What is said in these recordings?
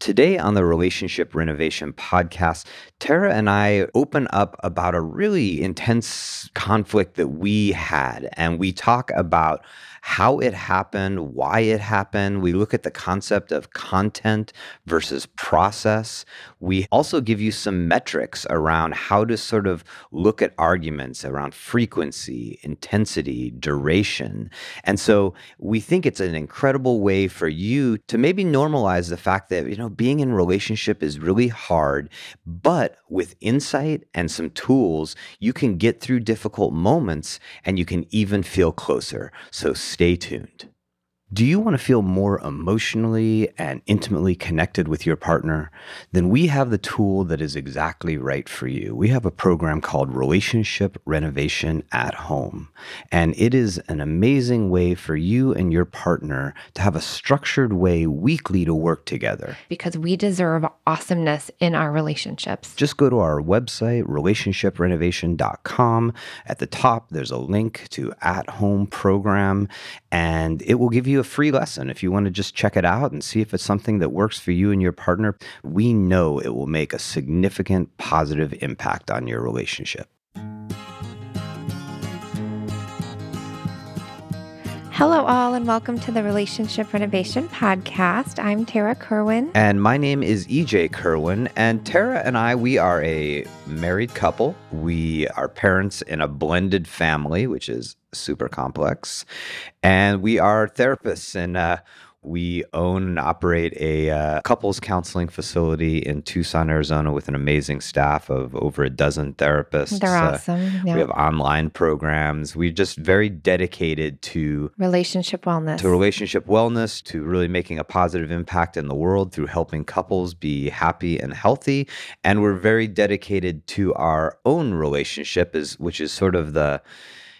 Today on the Relationship Renovation podcast, Tarah and I open up about a really intense conflict that we had, and we talk about how it happened, why it happened. We look at the concept of content versus process. We also give you some metrics around how to sort of look at arguments around frequency, intensity, duration. And so we think it's an incredible way for you to maybe normalize the fact that, you know, being in relationship is really hard, but with insight and some tools, you can get through difficult moments and you can even feel closer. So stay tuned. Do you want to feel more emotionally and intimately connected with your partner? Then we have the tool that is exactly right for you. We have a program called Relationship Renovation at Home. And it is an amazing way for you and your partner to have a structured way weekly to work together. Because we deserve awesomeness in our relationships. Just go to our website, relationshiprenovation.com. At the top, there's a link to At Home program, and it will give you a free lesson if you want to just check it out and see if it's something that works for you and your partner. We know it will make a significant positive impact on your relationship. Hello, all, and welcome to the Relationship Renovation Podcast. I'm Tarah Kerwin. And my name is EJ Kerwin. And Tarah and I, we are a married couple. We are parents in a blended family, which is super complex. And we are therapists. And uh, we own and operate a uh, couples counseling facility in Tucson, Arizona, with an amazing staff of over a dozen therapists. They're awesome. Uh, yeah. We have online programs. We're just very dedicated to relationship wellness, to relationship wellness, to really making a positive impact in the world through helping couples be happy and healthy. And we're very dedicated to our own relationship, is which is sort of the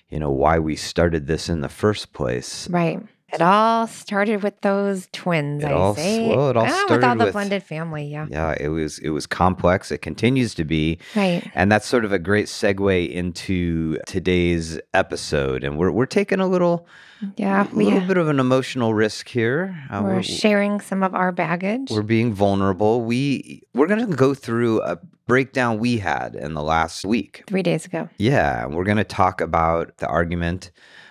you know why we started this in the first place. Right it all started with those twins. It I all, say. Well, it all ah, started with all the with, blended family. Yeah. Yeah, it was it was complex. It continues to be. Right. And that's sort of a great segue into today's episode. And we're we're taking a little. Yeah, a little bit of an emotional risk here. Uh, we're, we're, sharing some of our baggage. We're being vulnerable. We we're going to go through a breakdown we had in the last week, three days ago. Yeah, we're going to talk about the argument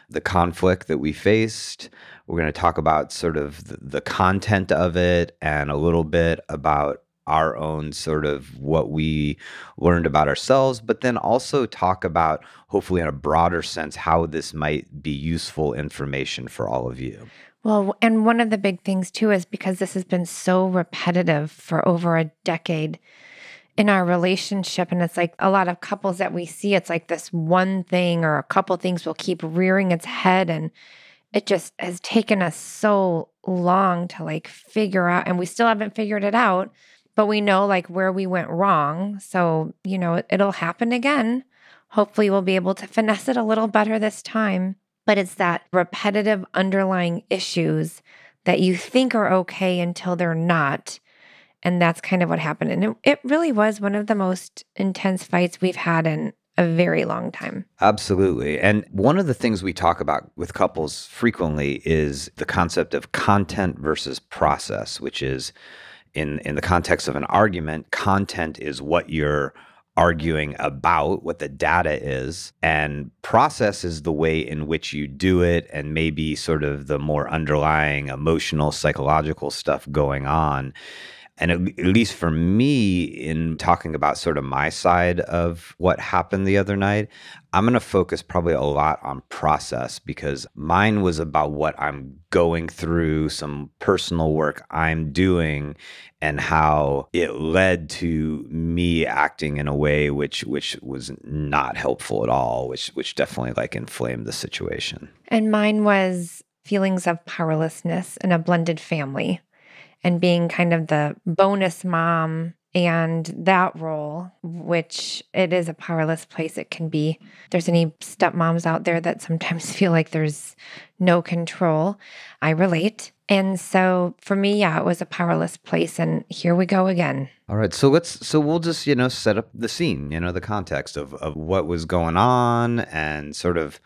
the conflict that we faced. We're going to talk about sort of the, the, content of it and a little bit about our own sort of what we learned about ourselves, but then also talk about, hopefully, in a broader sense, how this might be useful information for all of you. Well, and one of the big things too is because this has been so repetitive for over a decade in our relationship and it's like a lot of couples that we see it's like this one thing or a couple things will keep rearing its head and it just has taken us so long to like figure out and we still haven't figured it out but we know like where we went wrong. So you know it'll happen again. Hopefully we'll be able to finesse it a little better this time. But it's that repetitive underlying issues that you think are okay until they're not and that's kind of what happened. And it, it really was one of the most intense fights we've had in a very long time. Absolutely. And one of the things we talk about with couples frequently is the concept of content versus process, which is in in the context of an argument, content is what you're arguing about what the data is and process is the way in which you do it and maybe sort of the more underlying emotional psychological stuff going on and at, least for me, in talking about sort of my side of what happened the other night, I'm going to focus probably a lot on process because mine was about what I'm going through, some personal work I'm doing, and how it led to me acting in a way which which was not helpful at all, which which definitely like inflamed the situation. And mine was feelings of powerlessness in a blended family and being kind of the bonus mom and that role, which it is a powerless place it can be. There's any stepmoms out there that sometimes feel like there's no control. I relate. And so for me, yeah, it was a powerless place. And here we go again. All right. So let's, so we'll just, you know, set up the scene, you know, the context of, of what was going on and sort of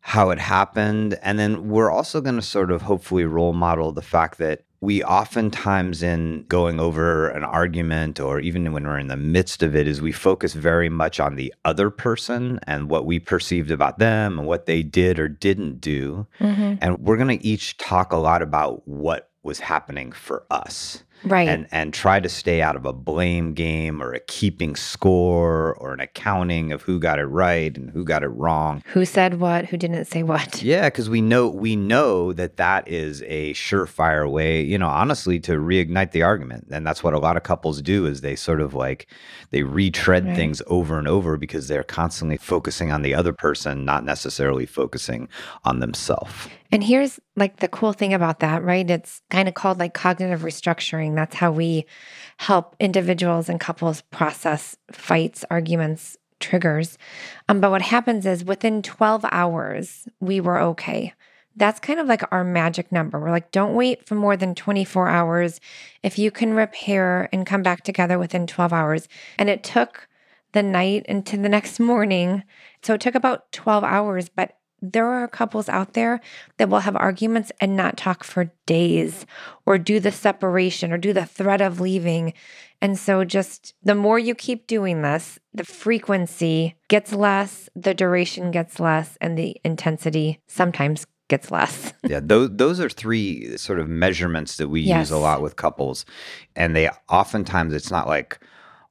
how it happened. And then we're also going to sort of hopefully role model the fact that we oftentimes in going over an argument or even when we're in the midst of it is we focus very much on the other person and what we perceived about them and what they did or didn't do Mhm. and we're going to each talk a lot about what was happening for us Right. and and try to stay out of a blame game or a keeping score or an accounting of who got it right and who got it wrong who said what? Who didn't say what? yeah, because we know we know that that is a surefire way, you know, honestly, to reignite the argument, and that's what a lot of couples do is they sort of like they retread Right. things over and over because they're constantly focusing on the other person, not necessarily focusing on themselves. And here's like the cool thing about that, right? It's kind of called like cognitive restructuring. That's how we help individuals and couples process fights, arguments, triggers. Um, but what happens is within 12 hours, we were okay. That's kind of like our magic number. We're like, don't wait for more than 24 hours. If you can repair and come back together within 12 hours. And it took the night into the next morning. So it took about 12 hours, but there are couples out there that will have arguments and not talk for days or do the separation or do the threat of leaving. And so, just the more you keep doing this, the frequency gets less, the duration gets less, and the intensity sometimes gets less. yeah, those those are three sort of measurements that we use a lot with couples, and they oftentimes it's not like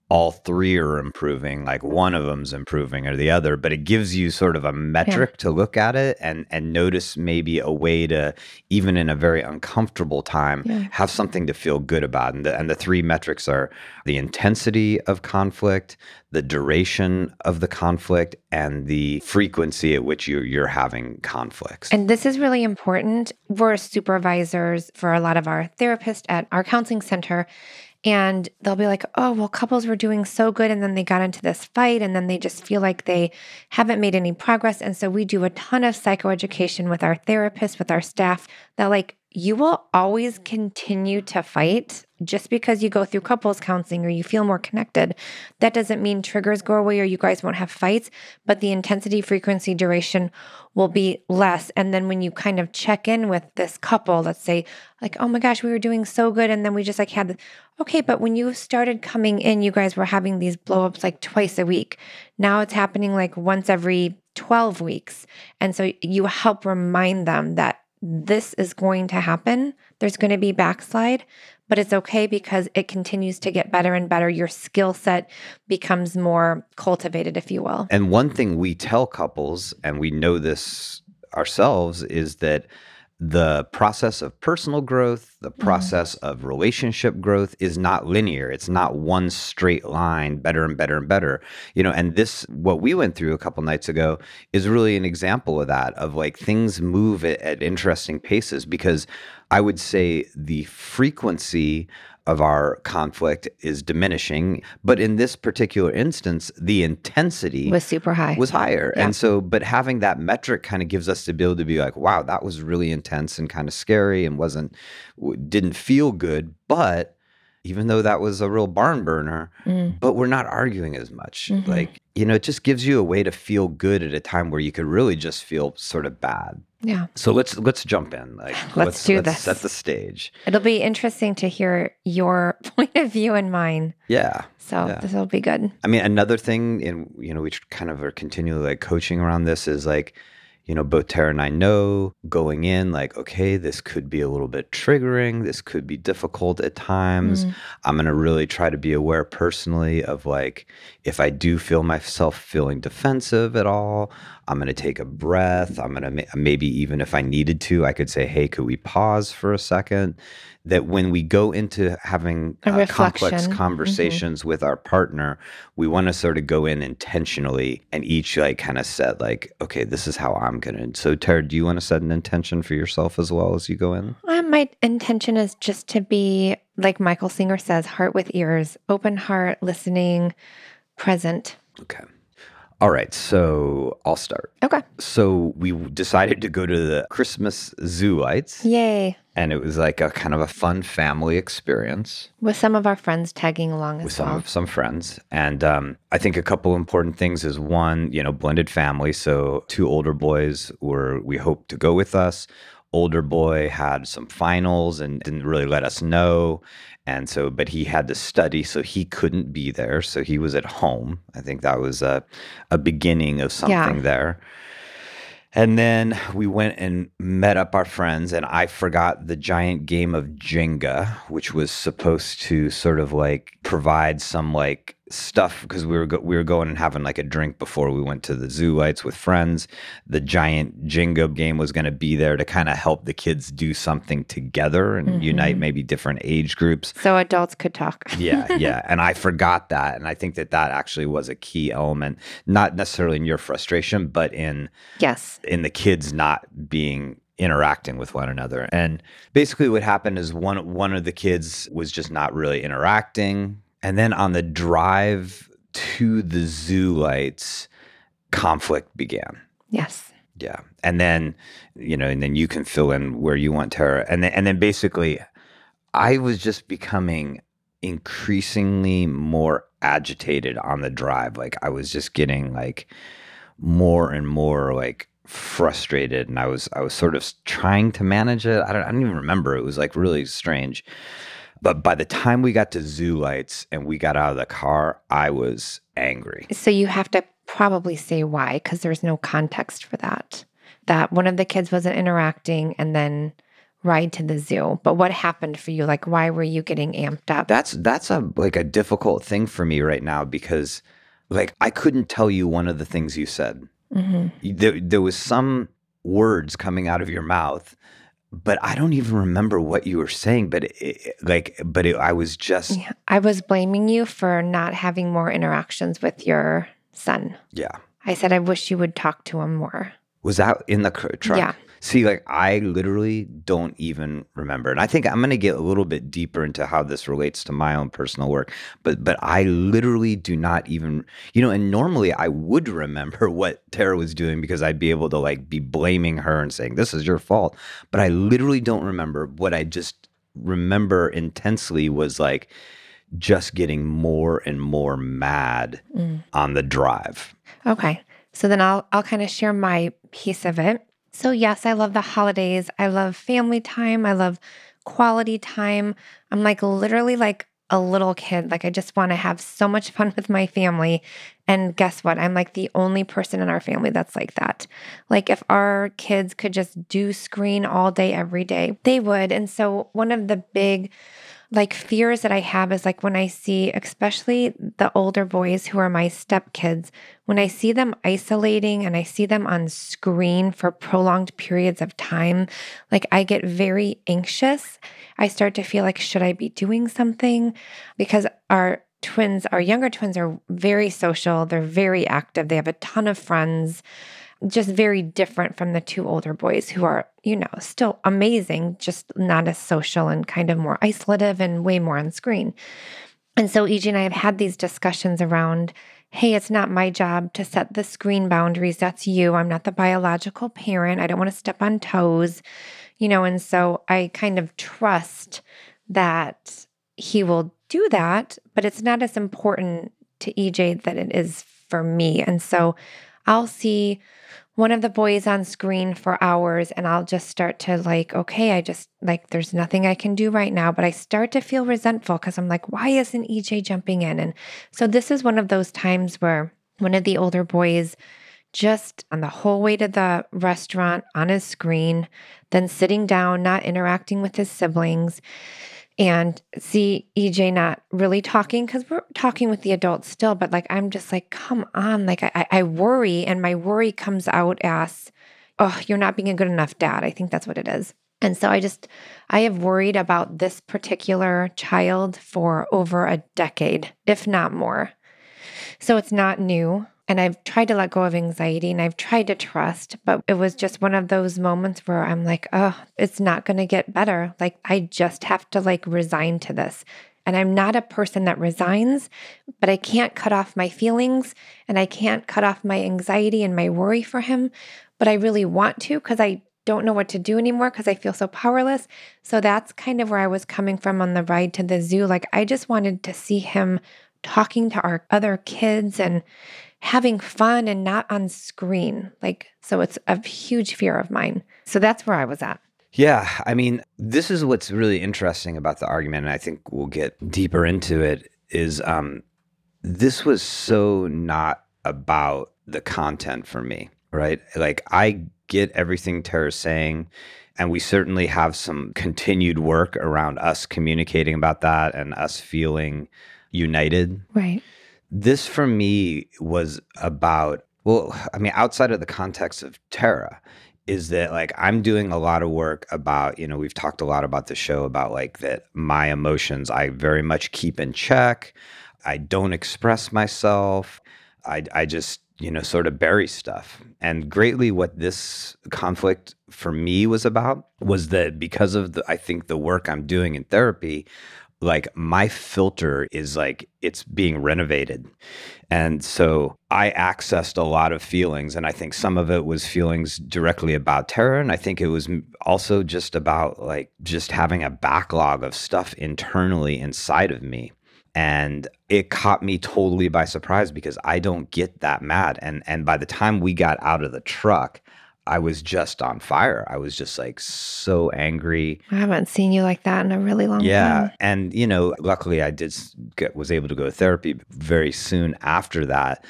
all three are improving, like one of them's improving or the other, but it gives you sort of a metric to look at it and and notice maybe a way to even in a very uncomfortable time Yeah. have something to feel good about. And the and the three metrics are the intensity of conflict, the duration of the conflict, and the frequency at which you you're having conflicts. And this is really important. We're supervisors for a lot of our therapists at our counseling center. And they'll be like, oh, well, couples were doing so good. And then they got into this fight. And then they just feel like they haven't made any progress. And so we do a ton of psychoeducation with our therapists, with our staff that, like, you will always continue to fight just because you go through couples counseling or you feel more connected. That doesn't mean triggers go away or you guys won't have fights, but the intensity, frequency, duration will be less. And then when you kind of check in with this couple, let's say, like, oh my gosh, we were doing so good. And then we just like had, okay, but when you started coming in, you guys were having these blowups like twice a week. Now it's happening like once every 12 weeks. And so you help remind them that this is going to happen. There's going to be backslide, but it's okay because it continues to get better and better. Your skill set becomes more cultivated, if you will. And one thing we tell couples, and we know this ourselves, is that the process of personal growth, the mm-hmm. process of relationship growth is not linear. It's not one straight line, better and better and better. You know, and this, what we went through a couple nights ago, is really an example of that, of like things move at, at interesting paces because I would say the frequency of our conflict is diminishing. But in this particular instance, the intensity was super high. was higher. Yeah. And so, but having that metric kind of gives us the ability to be like, wow, that was really intense and kind of scary and wasn't, didn't feel good. But even though that was a real barn burner, Mm. but we're not arguing as much. Mhm. Like, you know, it just gives you a way to feel good at a time where you could really just feel sort of bad. Yeah. So let's let's jump in. Like Let's do let's this. set the stage. It'll be interesting to hear your point of view and mine. Yeah. So Yeah. this will be good. I mean, another thing, and you know, we kind of are continually like coaching around this is like, you know, both Tarah and I know going in, like, okay, this could be a little bit triggering. This could be difficult at times. Mm. I'm going to really try to be aware personally of like, if I do feel myself feeling defensive at all, I'm going to take a breath. I'm going to ma- maybe even if I needed to, I could say, hey, could we pause for a second? That when we go into having uh, complex. Mhm. conversations with our partner, we want to sort of go in intentionally and each like kind of set like, okay, this is how I'm going to. So, Tarah, do you want to set an intention for yourself as well as you go in? Uh, my intention is just to be, like Michael Singer says, heart with ears, open heart, listening, present. Okay. All right. So I'll start. Okay. So we decided to go to the Christmas zoo lights, Yay. and it was like a kind of a fun family experience With some of our friends tagging along with as some well. some friends. And um, I think a couple important things is one, you know, blended family. So two older boys were we hope to go with us. older boy had some finals and didn't really let us know. And so, but he had to study, so he couldn't be there. So he was at home. I think that was a, a beginning of something Yeah. there. And then we went and met up our friends, and I forgot the giant game of Jenga, which was supposed to sort of like provide some like stuff because we were go- we were going and having like a drink before we went to the zoo lights with friends. The giant Jenga game was going to be there to kind of help the kids do something together and unite mm-hmm. maybe different age groups. So adults could talk. Yeah, yeah. And I forgot that. And I think that that actually was a key element, not necessarily in your frustration, but in yes. in the kids not being interacting with one another. And basically what happened is one one of the kids was just not really interacting. And then on the drive to the zoo lights, conflict began. Yes. Yeah. And then, you know, and then you can fill in where you want Tarah. And then and then basically I was just becoming increasingly more agitated on the drive. Like I was just getting like more and more like frustrated and I was I was sort of trying to manage it. I don't I don't even remember. It was like really strange. But by the time we got to zoo lights and we got out of the car, I was angry. So you have to probably say why because there's no context for that. That one of the kids wasn't interacting and then ride to the zoo. But what happened for you? Like, why were you getting amped up? That's that's a like a difficult thing for me right now because like I couldn't tell you one of the things you said. Mhm. There, there was some words coming out of your mouth, but I don't even remember what you were saying. But it, like, but it, I was just Yeah. I was blaming you for not having more interactions with your son. yeah. I said, I wish you would talk to him more. Was that in the truck? Yeah. See, like I literally don't even remember, and I think I'm going to get a little bit deeper into how this relates to my own personal work. But but I literally do not even, you know. And normally I would remember what Tarah was doing because I'd be able to like be blaming her and saying this is your fault. But I literally don't remember. What I just remember intensely was like just getting more and more mad Mm. on the drive. Okay. So then I'll I'll kind of share my piece of it. So yes, I love the holidays. I love family time. I love quality time. I'm like literally like a little kid. Like I just want to have so much fun with my family. And guess what? I'm like the only person in our family that's like that. Like if our kids could just do screen all day every day, they would. And so one of the big like fears that I have is like when I see, especially the older boys who are my stepkids, when I see them isolating and I see them on screen for prolonged periods of time, like I get very anxious. I start to feel like, should I be doing something? Because our twins, our younger twins are very social, they're very active, they have a ton of friends just very different from the two older boys who are, you know, still amazing, just not as social and kind of more isolative and way more on screen. And so EJ and I have had these discussions around hey, it's not my job to set the screen boundaries. That's you. I'm not the biological parent. I don't want to step on toes, you know, and so I kind of trust that he will do that, but it's not as important to EJ that it is for me. And so I'll see one of the boys on screen for hours and I'll just start to like, okay, I just like, there's nothing I can do right now. But I start to feel resentful because I'm like, why isn't EJ jumping in? And so this is one of those times where one of the older boys just on the whole way to the restaurant on his screen, then sitting down, not interacting with his siblings and see EJ not really talking because we're talking with the adults still, but like I'm just like, come on, like I, I worry, and my worry comes out as, oh, you're not being a good enough dad. I think that's what it is. And so I just, I have worried about this particular child for over a decade, if not more. So it's not new. And I've tried to let go of anxiety and I've tried to trust, but it was just one of those moments where I'm like, oh, it's not going to get better. Like, I just have to like resign to this. And I'm not a person that resigns, but I can't cut off my feelings and I can't cut off my anxiety and my worry for him. But I really want to because I don't know what to do anymore because I feel so powerless. So that's kind of where I was coming from on the ride to the zoo. Like, I just wanted to see him talking to our other kids and having fun and not on screen. Like, so it's a huge fear of mine. So that's where I was at. Yeah, I mean, this is what's really interesting about the argument, and I think we'll get deeper into it. Is um, this was so not about the content for me, right? Like, I get everything Tarah's saying, and we certainly have some continued work around us communicating about that and us feeling united. Right. This for me was about, well, I mean, outside of the context of Tarah, is that like I'm doing a lot of work about, you know, we've talked a lot about the show about like that my emotions I very much keep in check. I don't express myself. I I just, you know, sort of bury stuff. And greatly what this conflict for me was about was that because of the I think the work I'm doing in therapy, like my filter is like it's being renovated. And so I accessed a lot of feelings. And I think some of it was feelings directly about Tarah. And I think it was also just about like just having a backlog of stuff internally inside of me. And it caught me totally by surprise because I don't get that mad. And and by the time we got out of the truck, I was just on fire. I was just like so angry. I haven't seen you like that in a really long yeah. time. Yeah, and, you know, luckily I did get, was able to go to therapy very soon after that.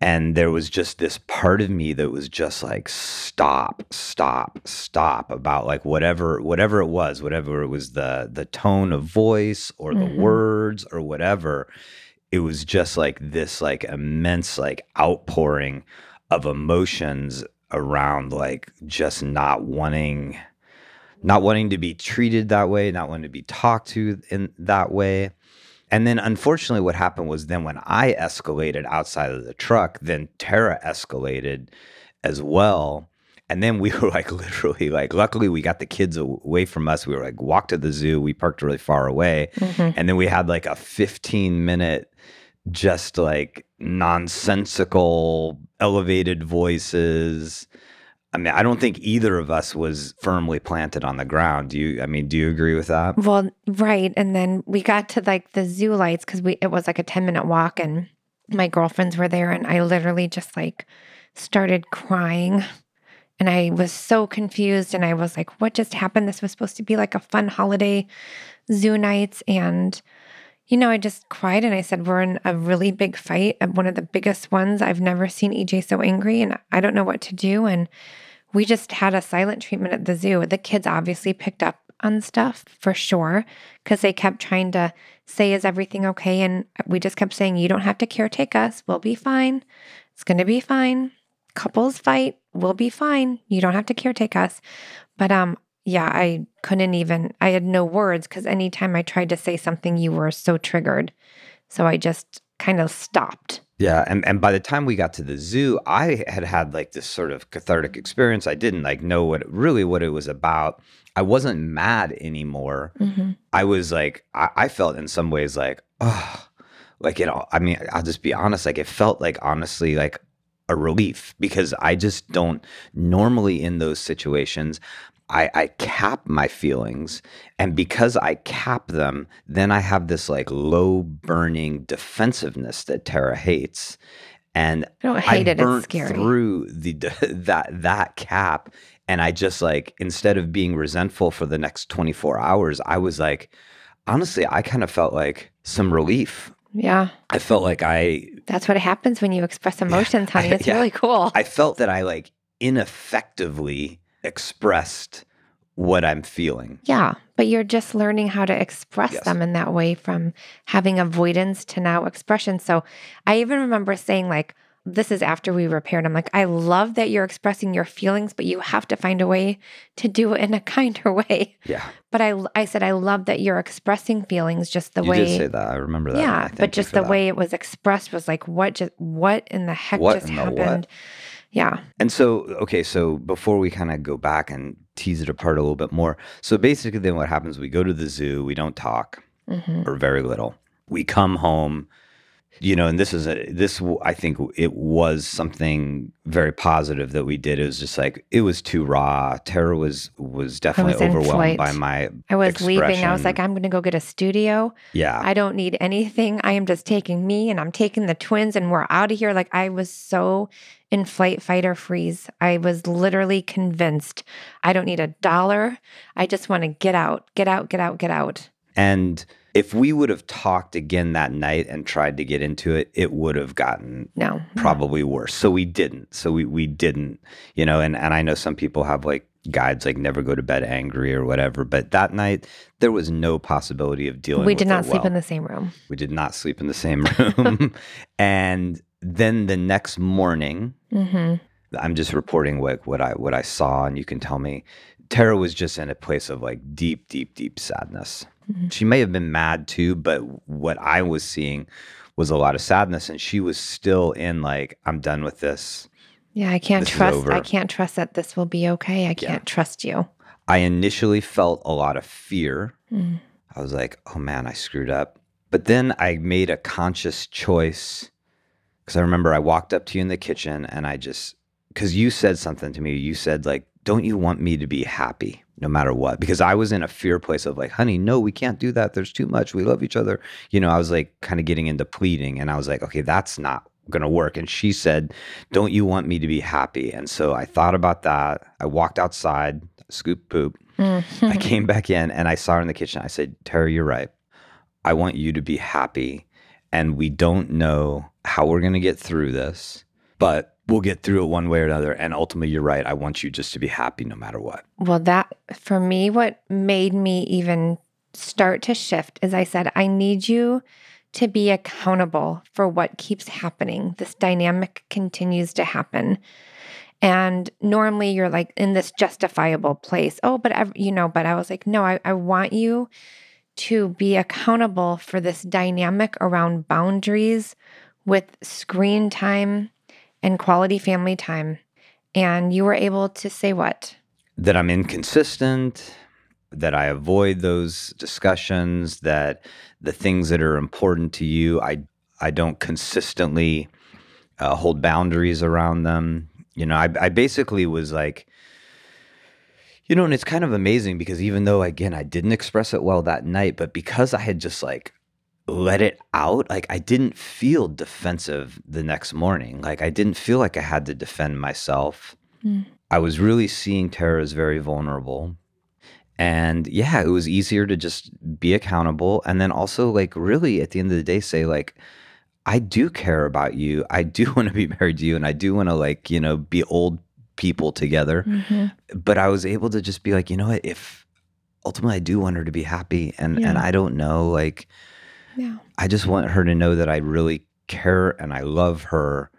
And there was just this part of me that was just like, stop, stop, stop about like whatever, whatever it was, whatever it was the the tone of voice or the Mhm. words or whatever. It was just like this like immense like outpouring of emotions around like just not wanting not wanting to be treated that way, not wanting to be talked to in that way. And then unfortunately what happened was then when I escalated outside of the truck, then Tarah escalated as well. And then we were like literally like luckily we got the kids away from us. We were like walked to the zoo. We parked really far away. Mhm. And then we had like a 15 minute just like nonsensical elevated voices. I mean, I don't think either of us was firmly planted on the ground. Do you I mean, do you agree with that? Well, right. And then we got to like the zoo lights because we it was like a 10 minute walk and my girlfriends were there and I literally just like started crying. And I was so confused and I was like, what just happened? This was supposed to be like a fun holiday zoo nights. And, you know, I just cried and I said, We're in a really big fight, uh, one of the biggest ones. I've never seen EJ so angry and I don't know what to do. And we just had a silent treatment at the zoo. The kids obviously picked up on stuff for sure because they kept trying to say, Is everything okay? And we just kept saying, You don't have to caretake us. We'll be fine. It's going to be fine. Couples fight. We'll be fine. You don't have to caretake us. But, um, yeah, I couldn't even, I had no words because anytime I tried to say something, you were so triggered. So I just kind of stopped. Yeah, and and by the time we got to the zoo, I had had like this sort of cathartic experience. I didn't like know what really what it was about. I wasn't mad anymore. Mm-hmm. I was like, I, I felt in some ways like, oh, like you know. I mean, I'll just be honest. Like it felt like honestly like a relief because I just don't normally in those situations. I, I cap my feelings, and because I cap them, then I have this like low burning defensiveness that Tarah hates, and I don't hate I it. It's scary. through the that that cap, and I just like instead of being resentful for the next twenty four hours, I was like, honestly, I kind of felt like some relief. Yeah. I felt like I That's what happens when you express emotions, honey. It's Yeah. really cool. I felt that I like ineffectively expressed what I'm feeling. yeah. But you're just learning how to express Yes. them in that way from having avoidance to now expression. So I even remember saying, like, this is after we repaired. I'm like, I love that you're expressing your feelings, but you have to find a way to do it in a kinder way. Yeah, But I, I said, I love that you're expressing feelings just the you way. did say that. I remember that. yeah, but just the that. way it was expressed was like, what just, what in the heck What just in the what? happened? Yeah. And so, okay, so before we kind of go back and tease it apart a little bit more, so basically, then what happens? We go to the zoo, we don't talk hmm or very little. We come home. you know, and this is a this I think it was something very positive that we did. It was just like it was too raw. Tarah was was definitely was overwhelmed by my I was leaving. I was like, I'm going to go get a studio. yeah. I don't need anything. I am just taking me and I'm taking the twins and we're out of here. Like I was so in flight, fight, or freeze. I was literally convinced I don't need a dollar. I just want to get out, get out, get out, get out. And if we would have talked again that night and tried to get into it, it would have gotten No. probably worse. So we didn't. So we we didn't, you know, and and I know some people have like guides like never go to bed angry or whatever, but that night there was no possibility of dealing We did not sleep well. in the same room. We did not sleep in the same room. and then the next morning, hmm I'm just reporting what what I what I saw, and you can tell me. Tarah was just in a place of like deep, deep, deep sadness. Mhm. She may have been mad too, but what I was seeing was a lot of sadness, and she was still in like, I'm done with this. Yeah, I can't This trust. I can't trust that this will be okay. I can't trust you. I initially felt a lot of fear. Mm. I was like, oh man, I screwed up. But then I made a conscious choice because I remember I walked up to you in the kitchen and I just, because you said something to me. You said, like, don't you want me to be happy no matter what? Because I was in a fear place of like, honey, no, we can't do that. There's too much. We love each other. You know, I was like kind of getting into pleading and I was like, okay, that's not going to work. And she said, don't you want me to be happy? And so I thought about that. I walked outside, scoop poop. I Mhm. came back in and I saw her in the kitchen. I said, Tarah, you're right. I want you to be happy. And we don't know how we're going to get through this, but we'll get through it one way or another. And ultimately, you're right. I want you just to be happy no matter what. Well, that for me, what made me even start to shift is I said, I need you to be accountable for what keeps happening. This dynamic continues to happen. And normally you're like in this justifiable place. Oh, but you know, but I was like, no, I, I want you to be accountable for this dynamic around boundaries with screen time and quality family time. And you were able to say what? That I'm inconsistent, that I avoid those discussions, that the things that are important to you, I, I don't consistently uh, hold boundaries around them. You know, I, I basically was like, you know, and it's kind of amazing because even though, again, I didn't express it well that night, but because I had just like let it out, like I didn't feel defensive the next morning. Like I didn't feel like I had to defend myself. Mm. I was really seeing Tarah as very vulnerable. And yeah, it was easier to just be accountable. And then also, like, really at the end of the day, say, like, I do care about you. I do want to be married to you. And I do want to, like, you know, be old people together. Mhm. But I was able to just be like, you know what? If ultimately I do want her to be happy and, and I don't know, like, Yeah. I just want her to know that I really care and I love her.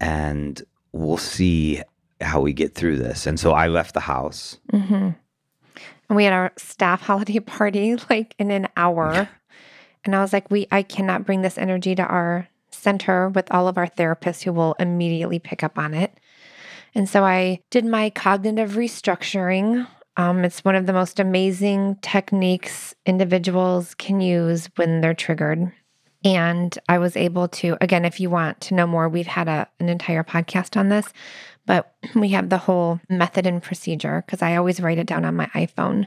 And we'll see how we get through this. And so I left the house. hmm And we had our staff holiday party like in an hour. And I was like, we I cannot bring this energy to our center with all of our therapists who will immediately pick up on it. And so I did my cognitive restructuring. Um, it's one of the most amazing techniques individuals can use when they're triggered. And I was able to, again, if you want to know more, we've had a, an entire podcast on this, but we have the whole method and procedure because I always write it down on my iPhone.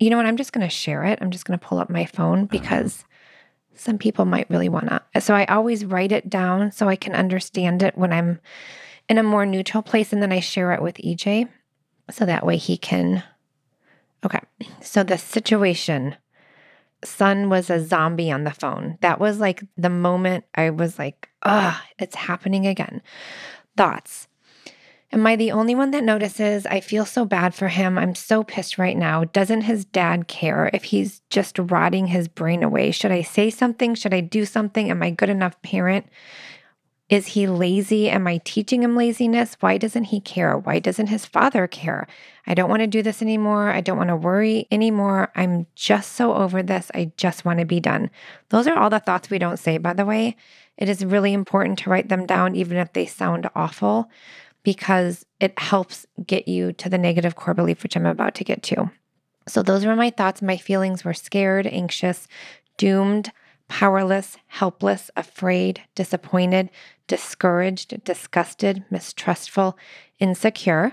You know what? I'm just going to share it. I'm just going to pull up my phone because some people might really want to. So I always write it down so I can understand it when I'm in a more neutral place. And then I share it with EJ so that way he can. Okay. So the situation son was a zombie on the phone. That was like the moment I was like, ah, it's happening again. Thoughts. Am I the only one that notices? I feel so bad for him. I'm so pissed right now. Doesn't his dad care if he's just rotting his brain away? Should I say something? Should I do something? Am I good enough parent? Is he lazy? Am I teaching him laziness? Why doesn't he care? Why doesn't his father care? I don't want to do this anymore. I don't want to worry anymore. I'm just so over this. I just want to be done. Those are all the thoughts we don't say, by the way. It is really important to write them down, even if they sound awful, because it helps get you to the negative core belief, which I'm about to get to. So, those were my thoughts. My feelings were scared, anxious, doomed, powerless, helpless, afraid, disappointed, discouraged, disgusted, mistrustful, insecure.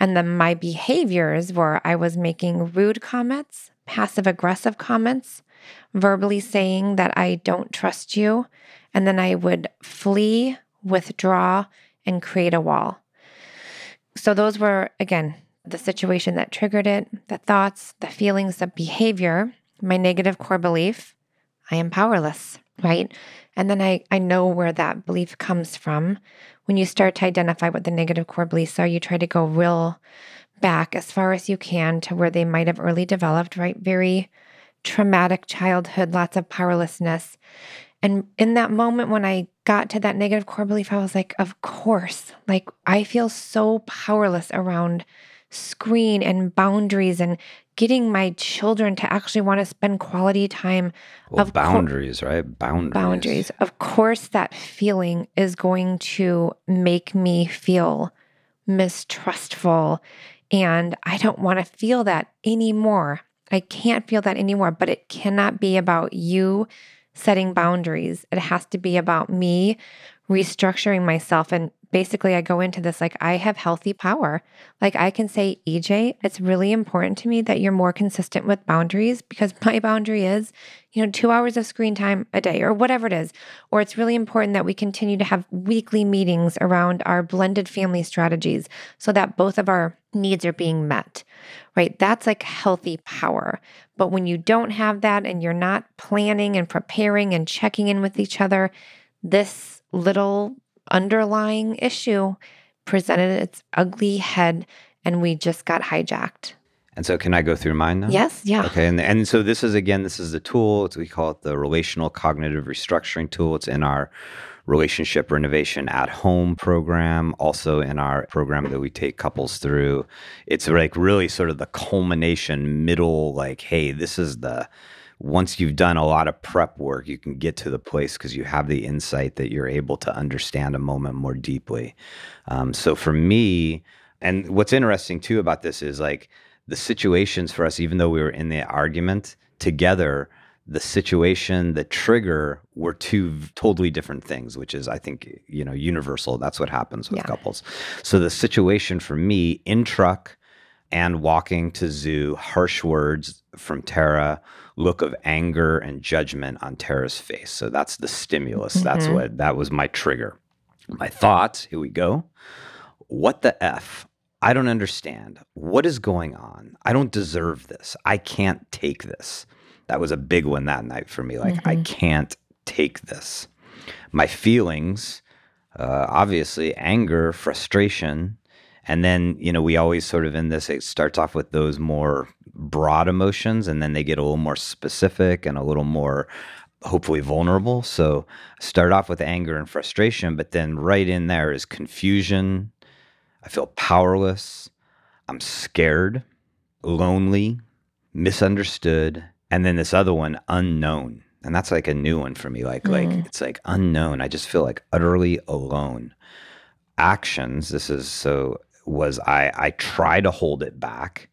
And then my behaviors were I was making rude comments, passive aggressive comments, verbally saying that I don't trust you. And then I would flee, withdraw, and create a wall. So those were, again, the situation that triggered it, the thoughts, the feelings, the behavior, my negative core belief I am powerless, right? And then I, I know where that belief comes from. When you start to identify what the negative core beliefs are, you try to go real back as far as you can to where they might have early developed, right? Very traumatic childhood, lots of powerlessness. And in that moment when I got to that negative core belief, I was like, of course, like I feel so powerless around screen and boundaries and getting my children to actually want to spend quality time well, of boundaries right? Boundaries. Boundaries. Of course that feeling is going to make me feel mistrustful and i don't want to feel that anymore. I can't feel that anymore but it cannot be about you setting boundaries. It has to be about me restructuring myself and basically I go into this like I have healthy power. Like I can say, EJ, it's really important to me that you're more consistent with boundaries because my boundary is, you know, two hours of screen time a day or whatever it is. Or it's really important that we continue to have weekly meetings around our blended family strategies so that both of our needs are being met, right? That's like healthy power. But when you don't have that and you're not planning and preparing and checking in with each other, this little underlying issue presented its ugly head and we just got hijacked. And so, can I go through mine now? Yes, yeah. Okay, and and so this is again, this is the tool. It's, we call it the relational cognitive restructuring tool. It's in our relationship renovation at home program, also in our program that we take couples through. It's like really sort of the culmination, middle, like, hey, this is the once you've done a lot of prep work, you can get to the place because you have the insight that you're able to understand a moment more deeply. Um, so for me, and what's interesting too about this is like the situations for us, even though we were in the argument together, the situation, the trigger were two totally different things, which is, I think, you know, universal. That's what happens with yeah. couples. So the situation for me in truck and walking to zoo, harsh words from Tarah look of anger and judgment on Tarah's face. So that's the stimulus. Mm-hmm. That's what that was my trigger. My thoughts, here we go. What the F? I don't understand. What is going on? I don't deserve this. I can't take this. That was a big one that night for me. Like, mm-hmm. I can't take this. My feelings, uh, obviously, anger, frustration, and then, you know, we always sort of in this, it starts off with those more broad emotions and then they get a little more specific and a little more hopefully vulnerable. So start off with anger and frustration, but then right in there is confusion. I feel powerless. I'm scared, lonely, misunderstood. And then this other one, unknown. And that's like a new one for me. Like, mm. like it's like unknown. I just feel like utterly alone. Actions, this is so was I I try to hold it back.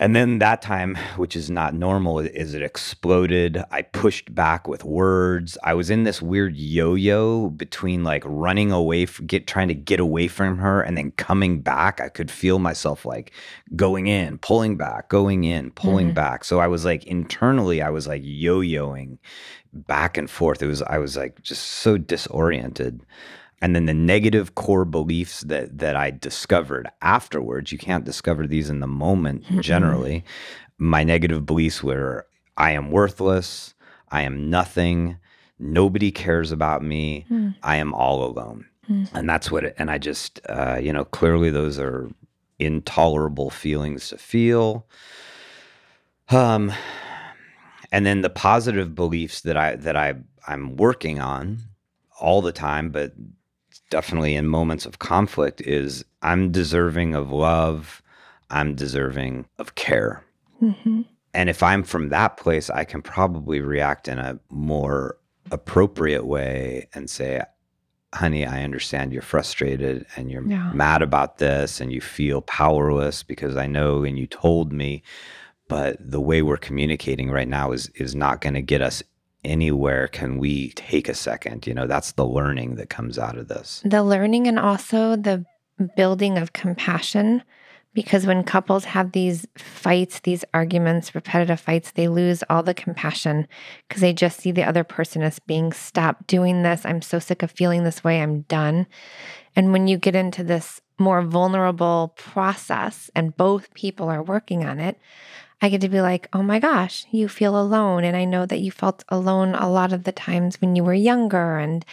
And then that time, which is not normal, is it exploded. I pushed back with words. I was in this weird yo-yo between like running away, get trying to get away from her, and then coming back. I could feel myself like going in, pulling back, going in, pulling mm-hmm. back. So I was like internally, I was like yo-yoing back and forth. It was I was like just so disoriented and then the negative core beliefs that that I discovered afterwards. You can't discover these in the moment generally. My negative beliefs were I am worthless, I am nothing, nobody cares about me, mm. I am all alone. Mm. And that's what it, and I just uh, you know, clearly those are intolerable feelings to feel. Um and then the positive beliefs that I that I I'm working on all the time, but definitely in moments of conflict is I'm deserving of love, I'm deserving of care. Mm-hmm. And if I'm from that place, I can probably react in a more appropriate way and say, honey, I understand you're frustrated and you're yeah. mad about this and you feel powerless because I know and you told me, but the way we're communicating right now is is not going to get us anywhere can we take a second? You know, that's the learning that comes out of this. The learning and also the building of compassion. Because when couples have these fights, these arguments, repetitive fights, they lose all the compassion because they just see the other person as being stop doing this. I'm so sick of feeling this way. I'm done. And when you get into this more vulnerable process and both people are working on it, I get to be like, oh my gosh, you feel alone. And I know that you felt alone a lot of the times when you were younger. And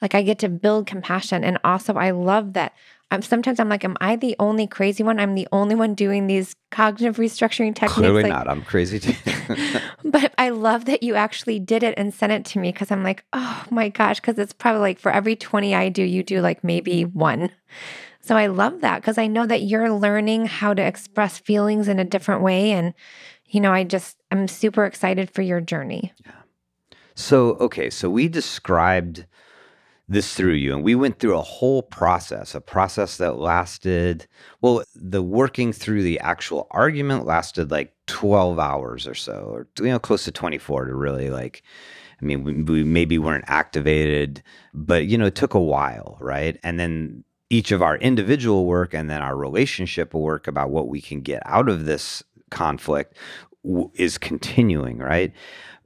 like, I get to build compassion. And also, I love that. I'm, sometimes I'm like, am I the only crazy one? I'm the only one doing these cognitive restructuring techniques. Clearly like, not. I'm crazy too. but I love that you actually did it and sent it to me because I'm like, oh my gosh, because it's probably like for every 20 I do, you do like maybe one. So I love that because I know that you're learning how to express feelings in a different way. And, you know, I just, I'm super excited for your journey. Yeah. So, okay. So we described this through you and we went through a whole process, a process that lasted, well, the working through the actual argument lasted like 12 hours or so, or, you know, close to 24 to really like, I mean, we, we maybe weren't activated, but, you know, it took a while, right? And then each of our individual work and then our relationship work about what we can get out of this conflict w- is continuing, right?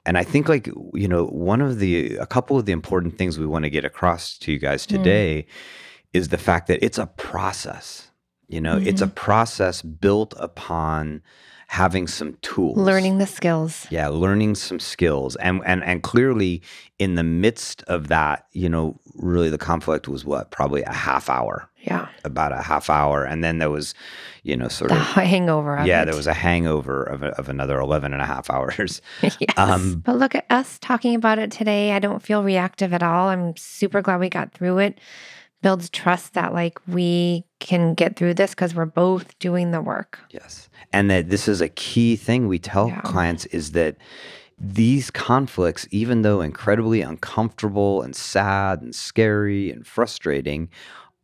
And I think, like, you know, one of the, a couple of the important things we want to get across to you guys hmm. today mm. is the fact that it's a process. You know, mm-hmm. it's a mm-hmm. process built upon having some tools. Learning the skills. Yeah learning some skills. And and and clearly in the midst of that you know really the conflict was what probably a half hour. Yeah. About a half hour. And then there was you know sort the of hangover of yeah it. there was a hangover of, of another 11 and a half hours. Yes. Um, but look at us talking about it today. I don't feel reactive at all. I'm super glad we got through it. Builds trust that like we can get through this because we're both doing the work yes and that this is a key thing we tell yeah. clients is that these conflicts, even though incredibly uncomfortable and sad and scary and frustrating,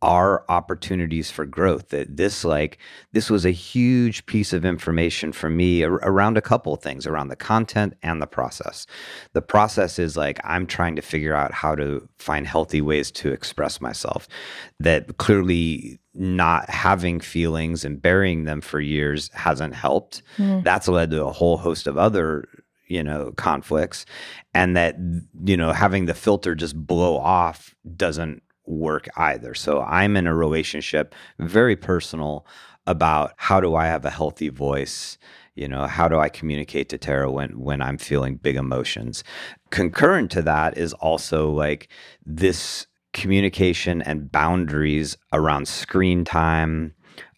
are opportunities for growth that this like this was a huge piece of information for me ar- around a couple of things around the content and the process the process is like i'm trying to figure out how to find healthy ways to express myself that clearly not having feelings and burying them for years hasn't helped mm. that's led to a whole host of other you know conflicts and that you know having the filter just blow off doesn't work either. So I'm in a relationship, very personal, about how do I have a healthy voice? You know, how do I communicate to Tarah when when I'm feeling big emotions? Concurrent to that is also like this communication and boundaries around screen time,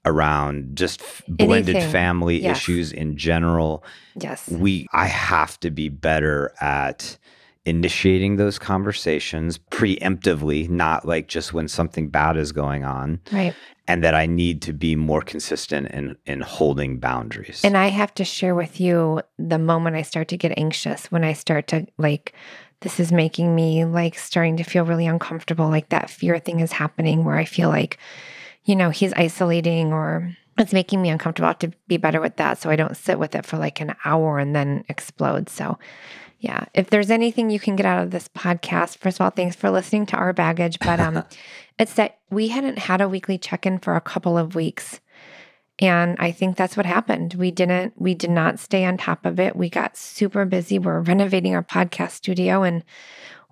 around just blended Anything. family yes. issues in general. Yes. We I have to be better at initiating those conversations preemptively, not like just when something bad is going on. Right. And that I need to be more consistent in in holding boundaries. And I have to share with you the moment I start to get anxious, when I start to like this is making me like starting to feel really uncomfortable, like that fear thing is happening where I feel like, you know, he's isolating or it's making me uncomfortable. I have to be better with that so I don't sit with it for like an hour and then explode. So yeah. If there's anything you can get out of this podcast, first of all, thanks for listening to our baggage. But um, it's that we hadn't had a weekly check in for a couple of weeks. And I think that's what happened. We didn't, we did not stay on top of it. We got super busy. We're renovating our podcast studio and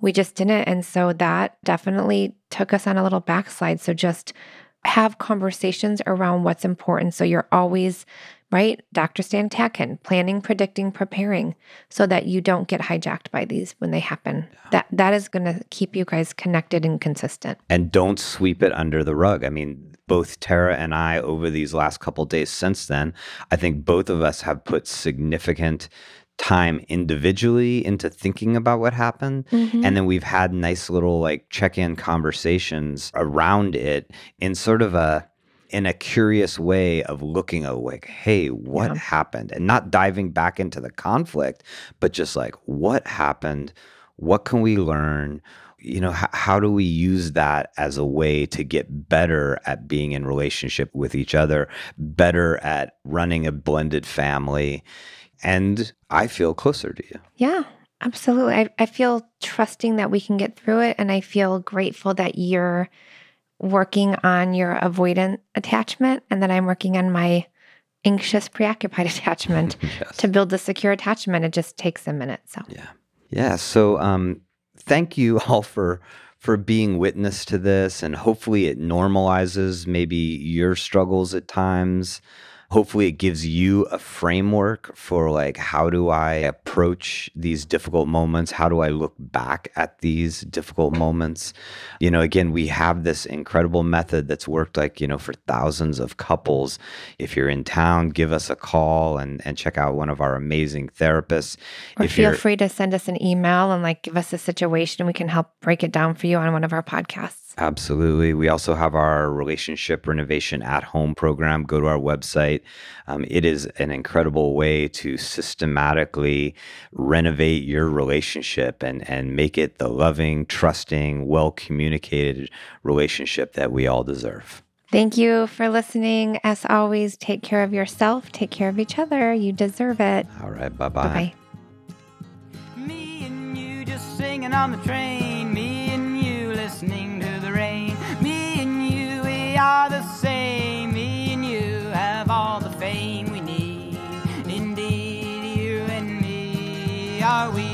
we just didn't. And so that definitely took us on a little backslide. So just have conversations around what's important. So you're always right? Dr. Stan Tatkin, planning, predicting, preparing so that you don't get hijacked by these when they happen. Yeah. That that is going to keep you guys connected and consistent. And don't sweep it under the rug. I mean, both Tarah and I over these last couple days since then, I think both of us have put significant time individually into thinking about what happened mm-hmm. and then we've had nice little like check-in conversations around it in sort of a in a curious way of looking at like, hey, what yeah. happened? And not diving back into the conflict, but just like, what happened? What can we learn? You know, h- how do we use that as a way to get better at being in relationship with each other, better at running a blended family? And I feel closer to you. Yeah. Absolutely. I, I feel trusting that we can get through it. And I feel grateful that you're working on your avoidant attachment and then I'm working on my anxious preoccupied attachment yes. to build the secure attachment. It just takes a minute. So, yeah. Yeah. So, um, thank you all for for being witness to this and hopefully it normalizes maybe your struggles at times hopefully it gives you a framework for like how do i approach these difficult moments how do i look back at these difficult moments you know again we have this incredible method that's worked like you know for thousands of couples if you're in town give us a call and and check out one of our amazing therapists or if feel free to send us an email and like give us a situation. We can help break it down for you on one of our podcasts. Absolutely. We also have our relationship renovation at home program. Go to our website. Um, it is an incredible way to systematically renovate your relationship and, and make it the loving, trusting, well communicated relationship that we all deserve. Thank you for listening. As always, take care of yourself, take care of each other. You deserve it. All right. Bye bye. Bye bye. we are the same. Me and you have all the fame we need. Indeed, you and me are we.